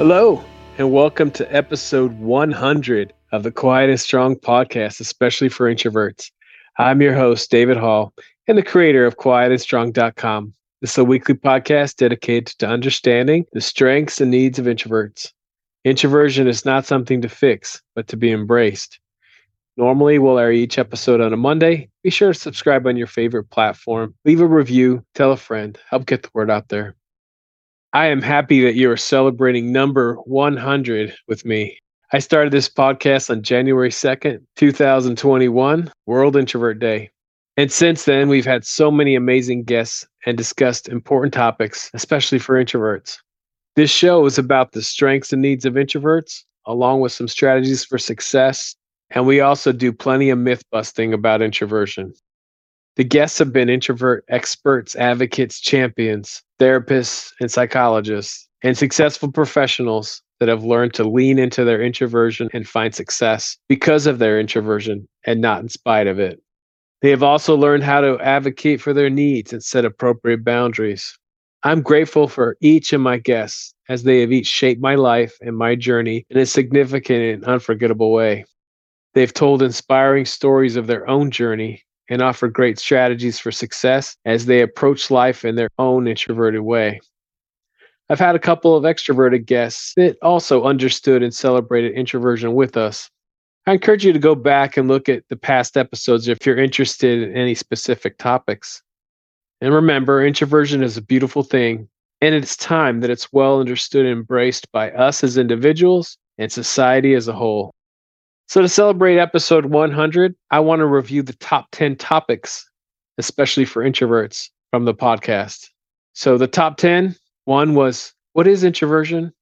Hello, and welcome to episode 100 of the Quiet and Strong podcast, especially for introverts. I'm your host, David Hall, and the creator of quietandstrong.com. This is a weekly podcast dedicated to understanding the strengths and needs of introverts. Introversion is not something to fix, but to be embraced. Normally, we'll air each episode on a Monday. Be sure to subscribe on your favorite platform, leave a review, tell a friend, help get the word out there. I am happy that you are celebrating number 100 with me. I started this podcast on January 2nd, 2021, World Introvert Day. And since then, we've had so many amazing guests and discussed important topics, especially for introverts. This show is about the strengths and needs of introverts, along with some strategies for success. And we also do plenty of myth busting about introversion. The guests have been introvert experts, advocates, champions, therapists, and psychologists, and successful professionals that have learned to lean into their introversion and find success because of their introversion and not in spite of it. They have also learned how to advocate for their needs and set appropriate boundaries. I'm grateful for each of my guests as they have each shaped my life and my journey in a significant and unforgettable way. They've told inspiring stories of their own journey and offer great strategies for success as they approach life in their own introverted way. I've had a couple of extroverted guests that also understood and celebrated introversion with us. I encourage you to go back and look at the past episodes if you're interested in any specific topics. And remember, introversion is a beautiful thing, and it's time that it's well understood and embraced by us as individuals and society as a whole. So, to celebrate episode 100, I want to review the top 10 topics, especially for introverts, from the podcast. So, the top 10 one was what is introversion?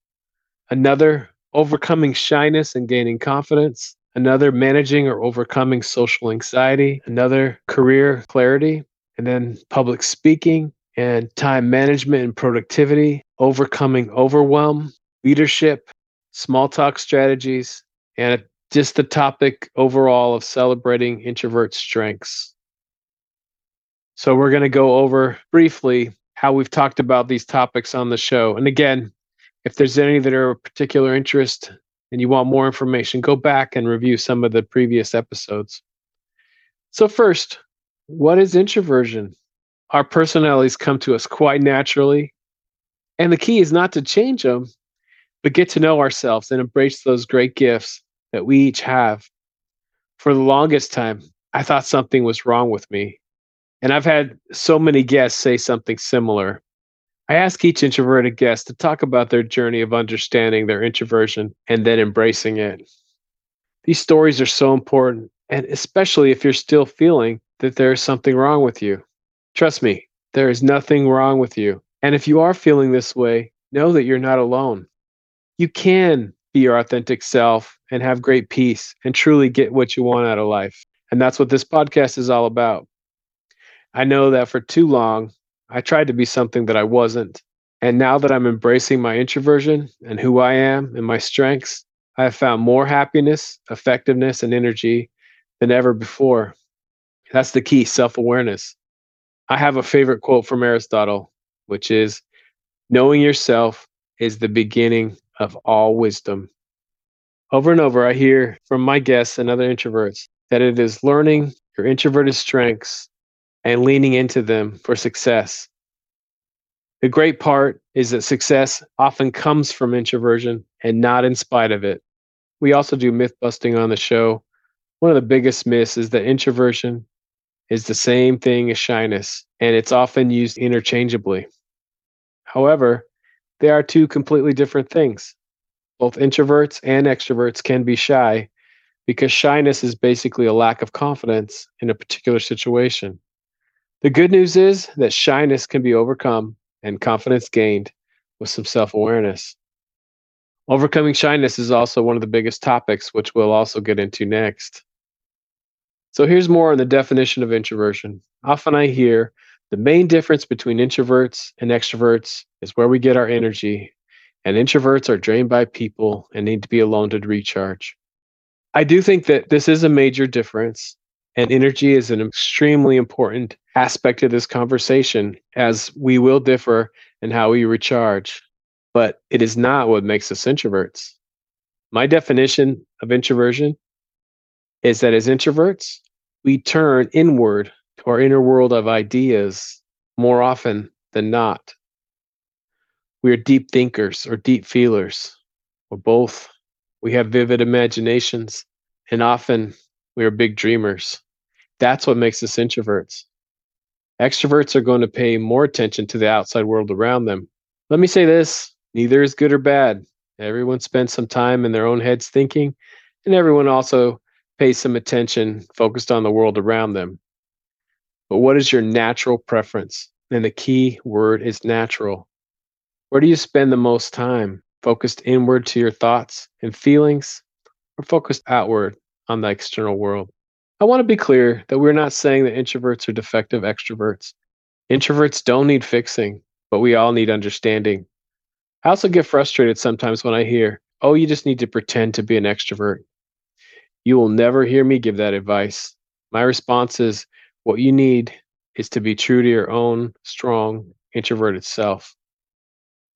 Another, overcoming shyness and gaining confidence. Another, managing or overcoming social anxiety. Another, career clarity. And then, public speaking and time management and productivity. Overcoming overwhelm, leadership, small talk strategies, and just the topic overall of celebrating introvert strengths. So, we're going to go over briefly how we've talked about these topics on the show. And again, if there's any that are of particular interest and you want more information, go back and review some of the previous episodes. So, first, what is introversion? Our personalities come to us quite naturally. And the key is not to change them, but get to know ourselves and embrace those great gifts that we each have. For the longest time, I thought something was wrong with me. And I've had so many guests say something similar. I ask each introverted guest to talk about their journey of understanding their introversion and then embracing it. These stories are so important, and especially if you're still feeling that there is something wrong with you. Trust me, there is nothing wrong with you. And if you are feeling this way, know that you're not alone. You can be your authentic self and have great peace and truly get what you want out of life. And that's what this podcast is all about. I know that for too long, I tried to be something that I wasn't. And now that I'm embracing my introversion and who I am and my strengths, I have found more happiness, effectiveness, and energy than ever before. That's the key self awareness. I have a favorite quote from Aristotle, which is knowing yourself is the beginning of all wisdom. Over and over, I hear from my guests and other introverts that it is learning your introverted strengths and leaning into them for success. The great part is that success often comes from introversion and not in spite of it. We also do myth busting on the show. One of the biggest myths is that introversion is the same thing as shyness, and it's often used interchangeably. However, they are two completely different things. Both introverts and extroverts can be shy because shyness is basically a lack of confidence in a particular situation. The good news is that shyness can be overcome and confidence gained with some self awareness. Overcoming shyness is also one of the biggest topics, which we'll also get into next. So, here's more on the definition of introversion. Often I hear the main difference between introverts and extroverts is where we get our energy, and introverts are drained by people and need to be alone to recharge. I do think that this is a major difference, and energy is an extremely important aspect of this conversation as we will differ in how we recharge. but it is not what makes us introverts. My definition of introversion is that as introverts, we turn inward to our inner world of ideas more often than not. We are deep thinkers or deep feelers, or both. We have vivid imaginations, and often we are big dreamers. That's what makes us introverts. Extroverts are going to pay more attention to the outside world around them. Let me say this neither is good or bad. Everyone spends some time in their own heads thinking, and everyone also pays some attention focused on the world around them. But what is your natural preference? And the key word is natural. Where do you spend the most time? Focused inward to your thoughts and feelings, or focused outward on the external world? I want to be clear that we're not saying that introverts are defective extroverts. Introverts don't need fixing, but we all need understanding. I also get frustrated sometimes when I hear, oh, you just need to pretend to be an extrovert. You will never hear me give that advice. My response is what you need is to be true to your own strong, introverted self.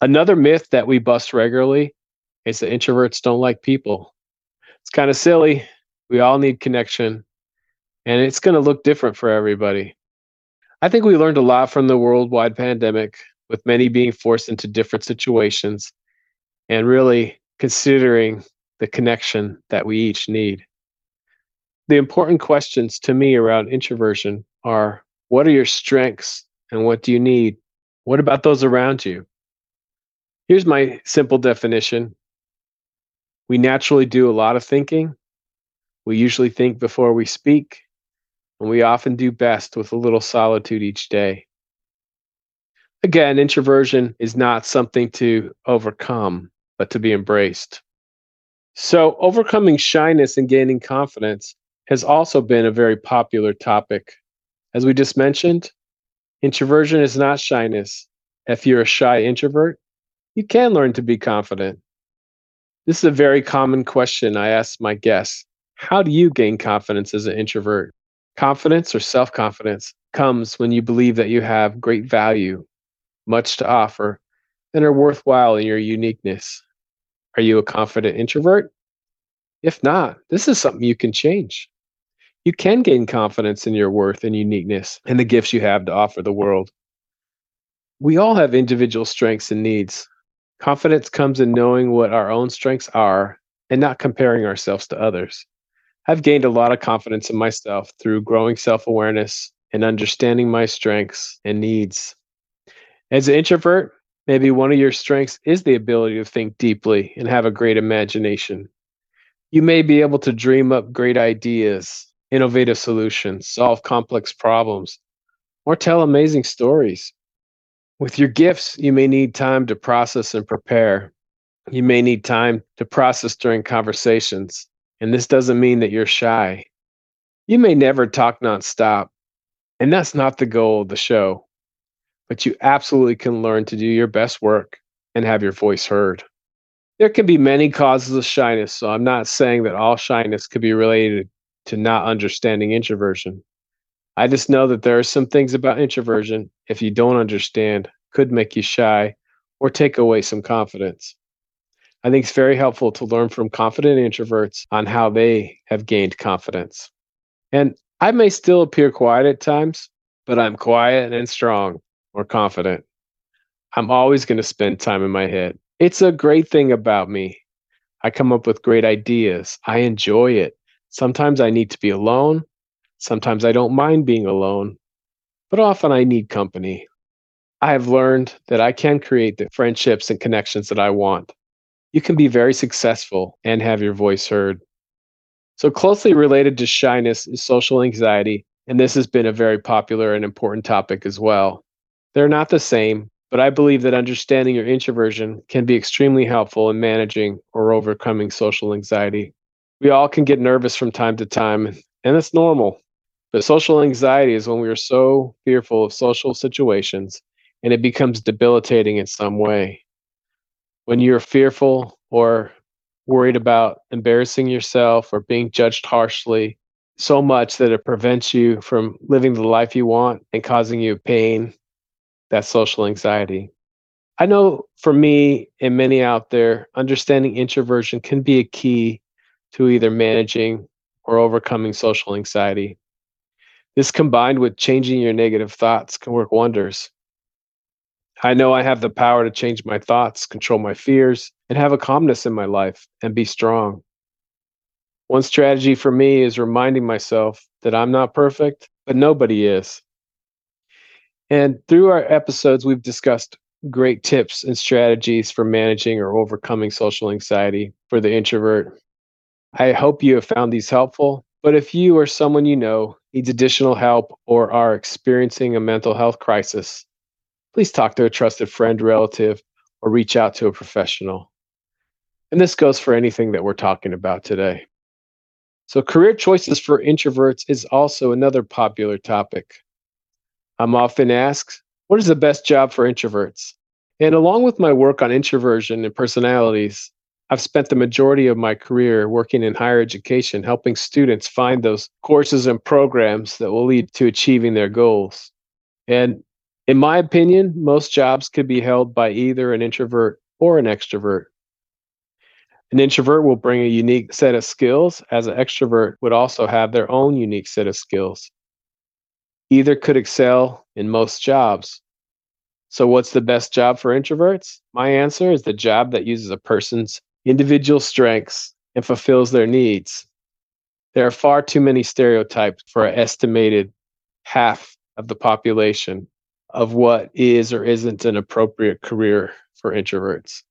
Another myth that we bust regularly is that introverts don't like people. It's kind of silly. We all need connection, and it's going to look different for everybody. I think we learned a lot from the worldwide pandemic with many being forced into different situations and really considering the connection that we each need. The important questions to me around introversion are what are your strengths and what do you need? What about those around you? Here's my simple definition we naturally do a lot of thinking. We usually think before we speak, and we often do best with a little solitude each day. Again, introversion is not something to overcome, but to be embraced. So, overcoming shyness and gaining confidence has also been a very popular topic. As we just mentioned, introversion is not shyness. If you're a shy introvert, you can learn to be confident. This is a very common question I ask my guests. How do you gain confidence as an introvert? Confidence or self confidence comes when you believe that you have great value much to offer, and are worthwhile in your uniqueness. Are you a confident introvert? If not, this is something you can change. You can gain confidence in your worth and uniqueness and the gifts you have to offer the world. We all have individual strengths and needs. Confidence comes in knowing what our own strengths are and not comparing ourselves to others. I've gained a lot of confidence in myself through growing self awareness and understanding my strengths and needs. As an introvert, maybe one of your strengths is the ability to think deeply and have a great imagination. You may be able to dream up great ideas, innovative solutions, solve complex problems, or tell amazing stories. With your gifts, you may need time to process and prepare. You may need time to process during conversations, and this doesn't mean that you're shy. You may never talk nonstop, and that's not the goal of the show but you absolutely can learn to do your best work and have your voice heard. There can be many causes of shyness, so I'm not saying that all shyness could be related to not understanding introversion. I just know that there are some things about introversion, if you don't understand, could make you shy or take away some confidence. I think it's very helpful to learn from confident introverts on how they have gained confidence. And I may still appear quiet at times, but I'm quiet and strong or confident. I'm always going to spend time in my head. It's a great thing about me. I come up with great ideas. I enjoy it. Sometimes I need to be alone. Sometimes I don't mind being alone, but often I need company. I have learned that I can create the friendships and connections that I want. You can be very successful and have your voice heard. So, closely related to shyness is social anxiety, and this has been a very popular and important topic as well. They're not the same, but I believe that understanding your introversion can be extremely helpful in managing or overcoming social anxiety. We all can get nervous from time to time, and it's normal. But social anxiety is when we are so fearful of social situations and it becomes debilitating in some way. When you're fearful or worried about embarrassing yourself or being judged harshly so much that it prevents you from living the life you want and causing you pain that social anxiety. I know for me and many out there, understanding introversion can be a key to either managing or overcoming social anxiety. This combined with changing your negative thoughts can work wonders. I know I have the power to change my thoughts, control my fears, and have a calmness in my life and be strong. One strategy for me is reminding myself that I'm not perfect, but nobody is. And through our episodes, we've discussed great tips and strategies for managing or overcoming social anxiety for the introvert. I hope you have found these helpful. But if you or someone you know needs additional help or are experiencing a mental health crisis, please talk to a trusted friend, relative, or reach out to a professional. And this goes for anything that we're talking about today. So, career choices for introverts is also another popular topic. I'm often asked, what is the best job for introverts? And along with my work on introversion and personalities, I've spent the majority of my career working in higher education, helping students find those courses and programs that will lead to achieving their goals. And in my opinion, most jobs could be held by either an introvert or an extrovert. An introvert will bring a unique set of skills, as an extrovert would also have their own unique set of skills. Either could excel in most jobs. So, what's the best job for introverts? My answer is the job that uses a person's individual strengths and fulfills their needs. There are far too many stereotypes for an estimated half of the population of what is or isn't an appropriate career for introverts.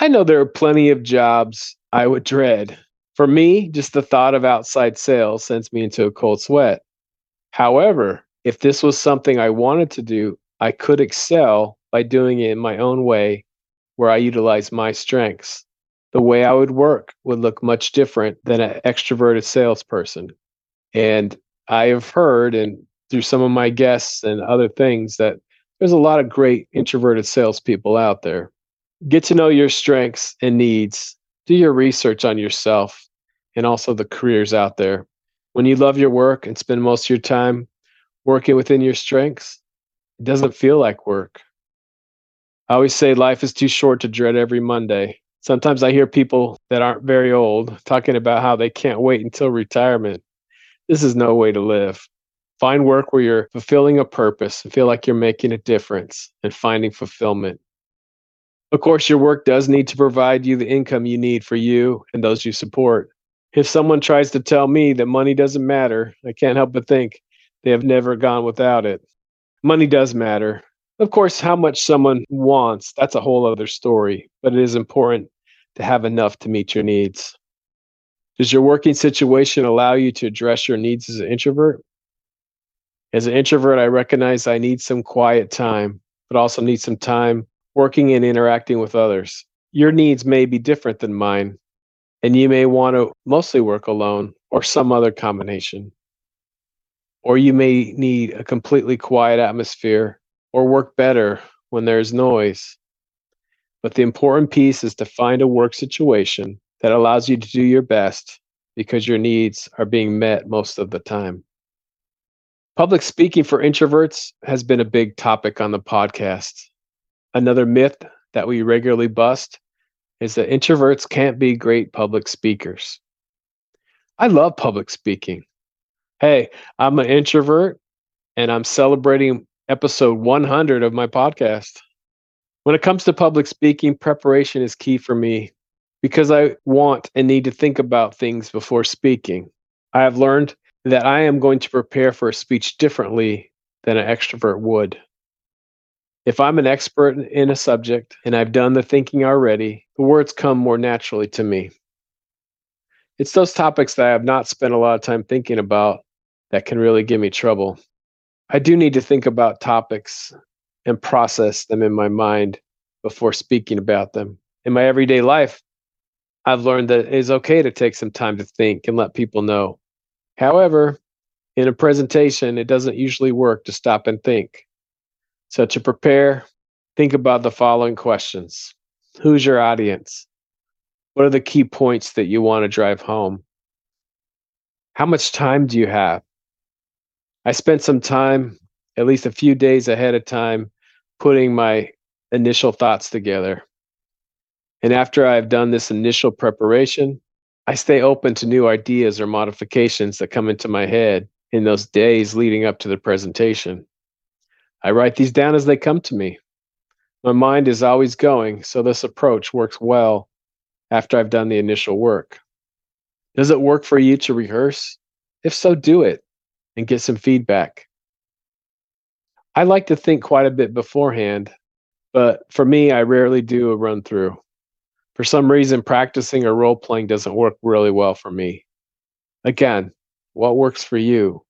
I know there are plenty of jobs I would dread. For me, just the thought of outside sales sends me into a cold sweat. However, if this was something I wanted to do, I could excel by doing it in my own way where I utilize my strengths. The way I would work would look much different than an extroverted salesperson. And I have heard, and through some of my guests and other things that there's a lot of great introverted salespeople out there. Get to know your strengths and needs. Do your research on yourself and also the careers out there. When you love your work and spend most of your time working within your strengths, it doesn't feel like work. I always say life is too short to dread every Monday. Sometimes I hear people that aren't very old talking about how they can't wait until retirement. This is no way to live. Find work where you're fulfilling a purpose and feel like you're making a difference and finding fulfillment. Of course, your work does need to provide you the income you need for you and those you support. If someone tries to tell me that money doesn't matter, I can't help but think they have never gone without it. Money does matter. Of course, how much someone wants, that's a whole other story, but it is important to have enough to meet your needs. Does your working situation allow you to address your needs as an introvert? As an introvert, I recognize I need some quiet time, but also need some time working and interacting with others. Your needs may be different than mine, and you may want to mostly work alone or some other combination. Or you may need a completely quiet atmosphere or work better when there's noise. But the important piece is to find a work situation that allows you to do your best because your needs are being met most of the time. Public speaking for introverts has been a big topic on the podcast. Another myth that we regularly bust is that introverts can't be great public speakers. I love public speaking. Hey, I'm an introvert and I'm celebrating episode 100 of my podcast. When it comes to public speaking, preparation is key for me because I want and need to think about things before speaking. I have learned that I am going to prepare for a speech differently than an extrovert would. If I'm an expert in a subject and I've done the thinking already, the words come more naturally to me. It's those topics that I have not spent a lot of time thinking about that can really give me trouble. I do need to think about topics and process them in my mind before speaking about them. In my everyday life, I've learned that it is okay to take some time to think and let people know However, in a presentation, it doesn't usually work to stop and think. So, to prepare, think about the following questions Who's your audience? What are the key points that you want to drive home? How much time do you have? I spent some time, at least a few days ahead of time, putting my initial thoughts together. And after I've done this initial preparation, I stay open to new ideas or modifications that come into my head in those days leading up to the presentation. I write these down as they come to me. My mind is always going, so this approach works well after I've done the initial work. Does it work for you to rehearse? If so, do it and get some feedback. I like to think quite a bit beforehand, but for me, I rarely do a run through. For some reason, practicing or role playing doesn't work really well for me. Again, what works for you?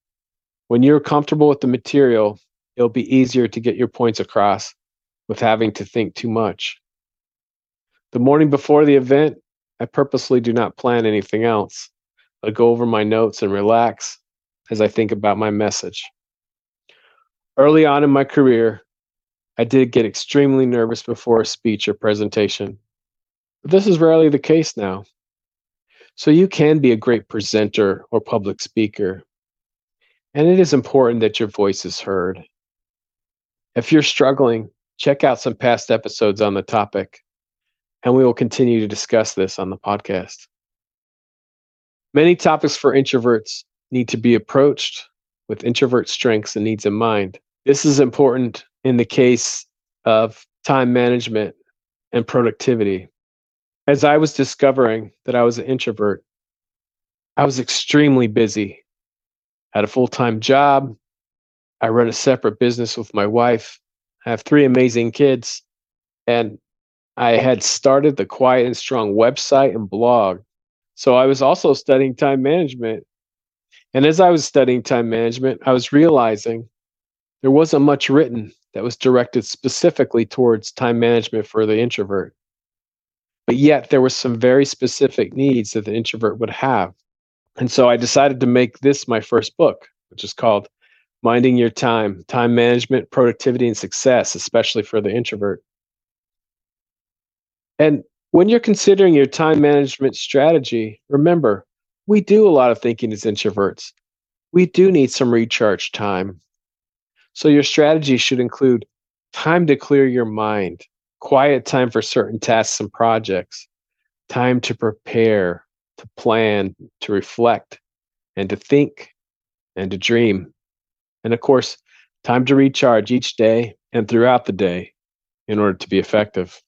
When you're comfortable with the material, it'll be easier to get your points across with having to think too much. The morning before the event, I purposely do not plan anything else. I go over my notes and relax as I think about my message. Early on in my career, I did get extremely nervous before a speech or presentation. But this is rarely the case now. So you can be a great presenter or public speaker. And it is important that your voice is heard. If you're struggling, check out some past episodes on the topic, and we will continue to discuss this on the podcast. Many topics for introverts need to be approached with introvert strengths and needs in mind. This is important in the case of time management and productivity as I was discovering that I was an introvert, I was extremely busy. I had a full time job. I run a separate business with my wife. I have three amazing kids. And I had started the Quiet and Strong website and blog. So I was also studying time management. And as I was studying time management, I was realizing there wasn't much written that was directed specifically towards time management for the introvert. But yet there were some very specific needs that the introvert would have. And so I decided to make this my first book, which is called Minding Your Time Time Management, Productivity, and Success, especially for the introvert. And when you're considering your time management strategy, remember, we do a lot of thinking as introverts. We do need some recharge time. So your strategy should include time to clear your mind, quiet time for certain tasks and projects, time to prepare, to plan, to reflect, and to think and to dream. And of course, time to recharge each day and throughout the day in order to be effective.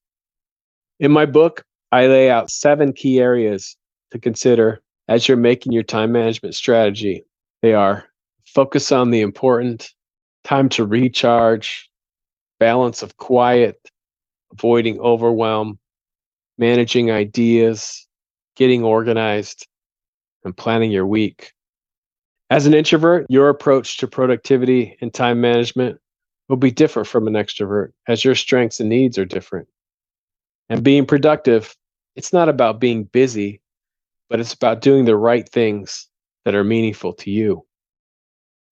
In my book, I lay out seven key areas to consider as you're making your time management strategy. They are focus on the important, time to recharge, balance of quiet, avoiding overwhelm, managing ideas, getting organized, and planning your week. As an introvert, your approach to productivity and time management will be different from an extrovert, as your strengths and needs are different. And being productive, it's not about being busy, but it's about doing the right things that are meaningful to you.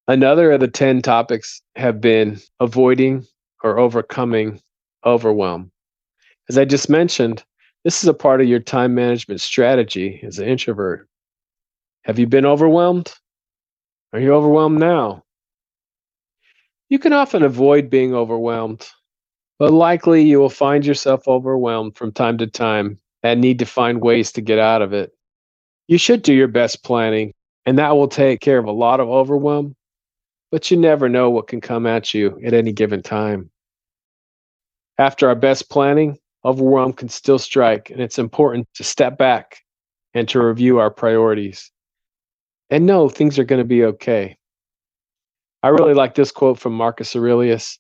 Another of the 10 topics have been avoiding or overcoming overwhelm. As I just mentioned, this is a part of your time management strategy as an introvert. Have you been overwhelmed? Are you overwhelmed now? You can often avoid being overwhelmed, but likely you will find yourself overwhelmed from time to time and need to find ways to get out of it. You should do your best planning, and that will take care of a lot of overwhelm, but you never know what can come at you at any given time. After our best planning, overwhelm can still strike, and it's important to step back and to review our priorities. And know things are going to be okay. I really like this quote from Marcus Aurelius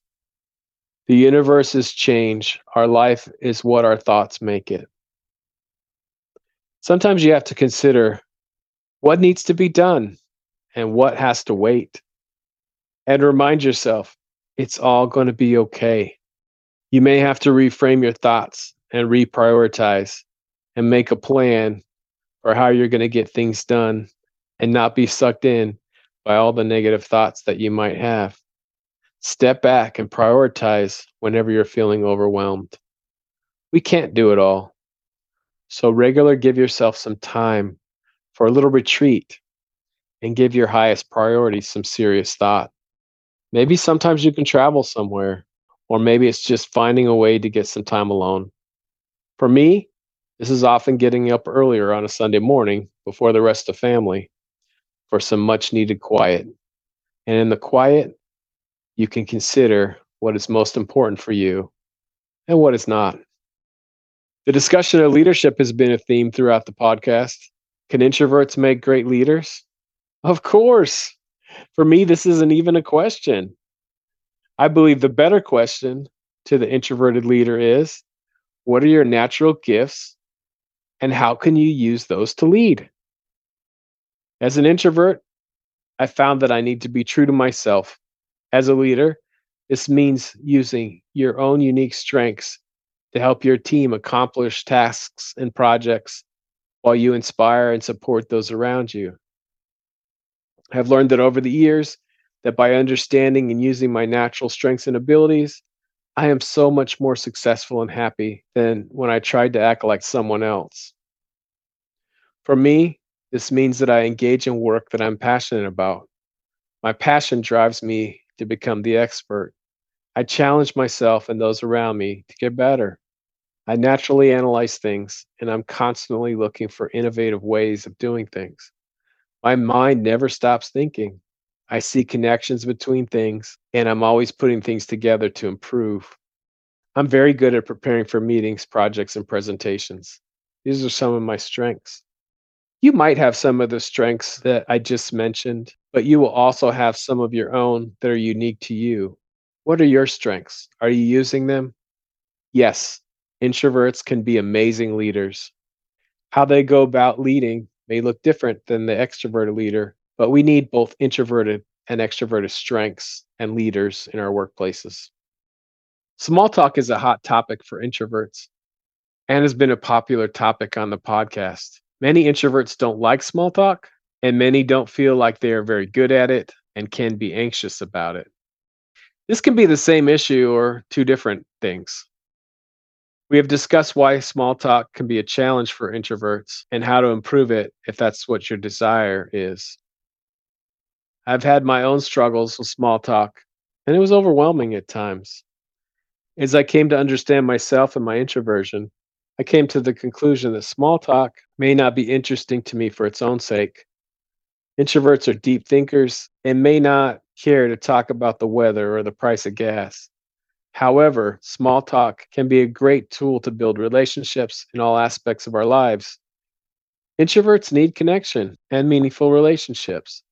The universe is change, our life is what our thoughts make it. Sometimes you have to consider what needs to be done and what has to wait. And remind yourself it's all going to be okay. You may have to reframe your thoughts and reprioritize and make a plan for how you're going to get things done and not be sucked in by all the negative thoughts that you might have. Step back and prioritize whenever you're feeling overwhelmed. We can't do it all. So, regular give yourself some time for a little retreat and give your highest priority some serious thought. Maybe sometimes you can travel somewhere or maybe it's just finding a way to get some time alone. For me, this is often getting up earlier on a Sunday morning before the rest of family for some much needed quiet. And in the quiet, you can consider what is most important for you and what is not. The discussion of leadership has been a theme throughout the podcast. Can introverts make great leaders? Of course. For me, this isn't even a question. I believe the better question to the introverted leader is what are your natural gifts and how can you use those to lead? As an introvert, I found that I need to be true to myself. As a leader, this means using your own unique strengths to help your team accomplish tasks and projects while you inspire and support those around you. I've learned that over the years that by understanding and using my natural strengths and abilities, I am so much more successful and happy than when I tried to act like someone else. For me, this means that I engage in work that I'm passionate about. My passion drives me to become the expert. I challenge myself and those around me to get better. I naturally analyze things, and I'm constantly looking for innovative ways of doing things. My mind never stops thinking. I see connections between things, and I'm always putting things together to improve. I'm very good at preparing for meetings, projects, and presentations. These are some of my strengths. You might have some of the strengths that I just mentioned, but you will also have some of your own that are unique to you. What are your strengths? Are you using them? Yes, introverts can be amazing leaders. How they go about leading may look different than the extroverted leader, but we need both introverted and extroverted strengths and leaders in our workplaces. Small talk is a hot topic for introverts and has been a popular topic on the podcast. Many introverts don't like small talk, and many don't feel like they are very good at it and can be anxious about it. This can be the same issue or two different things. We have discussed why small talk can be a challenge for introverts and how to improve it if that's what your desire is. I've had my own struggles with small talk, and it was overwhelming at times. As I came to understand myself and my introversion, I came to the conclusion that small talk may not be interesting to me for its own sake. Introverts are deep thinkers and may not care to talk about the weather or the price of gas. However, small talk can be a great tool to build relationships in all aspects of our lives. Introverts need connection and meaningful relationships.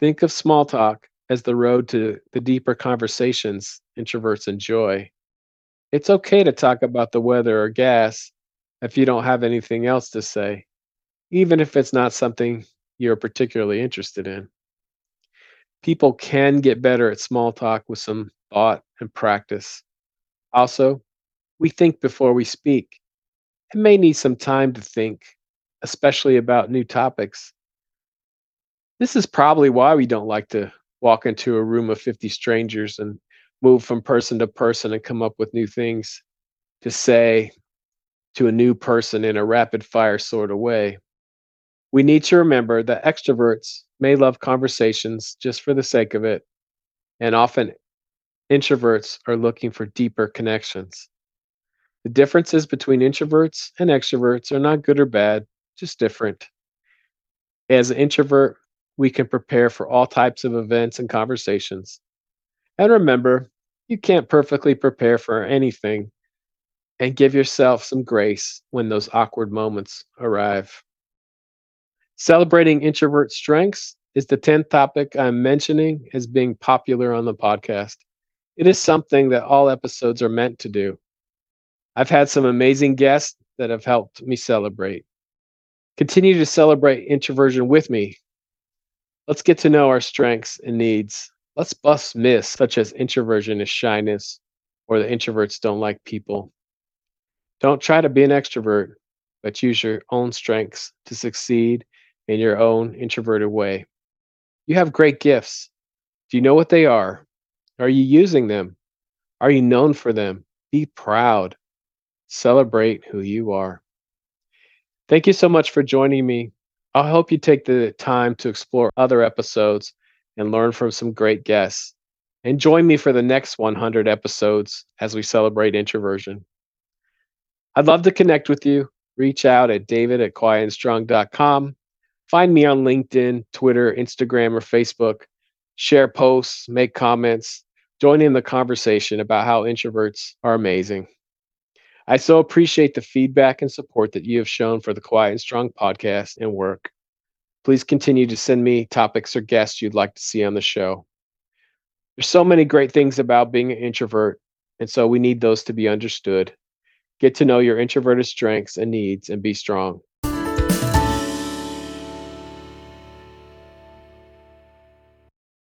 Think of small talk as the road to the deeper conversations introverts enjoy. It's okay to talk about the weather or gas if you don't have anything else to say, even if it's not something you're particularly interested in. People can get better at small talk with some thought and practice. Also, we think before we speak. It may need some time to think, especially about new topics. This is probably why we don't like to walk into a room of 50 strangers and move from person to person and come up with new things to say to a new person in a rapid fire sort of way. We need to remember that extroverts may love conversations just for the sake of it, and often introverts are looking for deeper connections. The differences between introverts and extroverts are not good or bad, just different. As an introvert, we can prepare for all types of events and conversations. And remember, you can't perfectly prepare for anything, and give yourself some grace when those awkward moments arrive. Celebrating introvert strengths is the 10th topic I'm mentioning as being popular on the podcast. It is something that all episodes are meant to do. I've had some amazing guests that have helped me celebrate. Continue to celebrate introversion with me Let's get to know our strengths and needs. Let's bust myths such as introversion is shyness or the introverts don't like people. Don't try to be an extrovert, but use your own strengths to succeed in your own introverted way. You have great gifts. Do you know what they are? Are you using them? Are you known for them? Be proud. Celebrate who you are. Thank you so much for joining me I hope you take the time to explore other episodes and learn from some great guests. And join me for the next 100 episodes as we celebrate introversion. I'd love to connect with you. Reach out at david at quietandstrong.com. Find me on LinkedIn, Twitter, Instagram, or Facebook. Share posts, make comments, join in the conversation about how introverts are amazing. I so appreciate the feedback and support that you have shown for the Quiet and Strong podcast and work. Please continue to send me topics or guests you'd like to see on the show. There's so many great things about being an introvert, and so we need those to be understood. Get to know your introverted strengths and needs and be strong.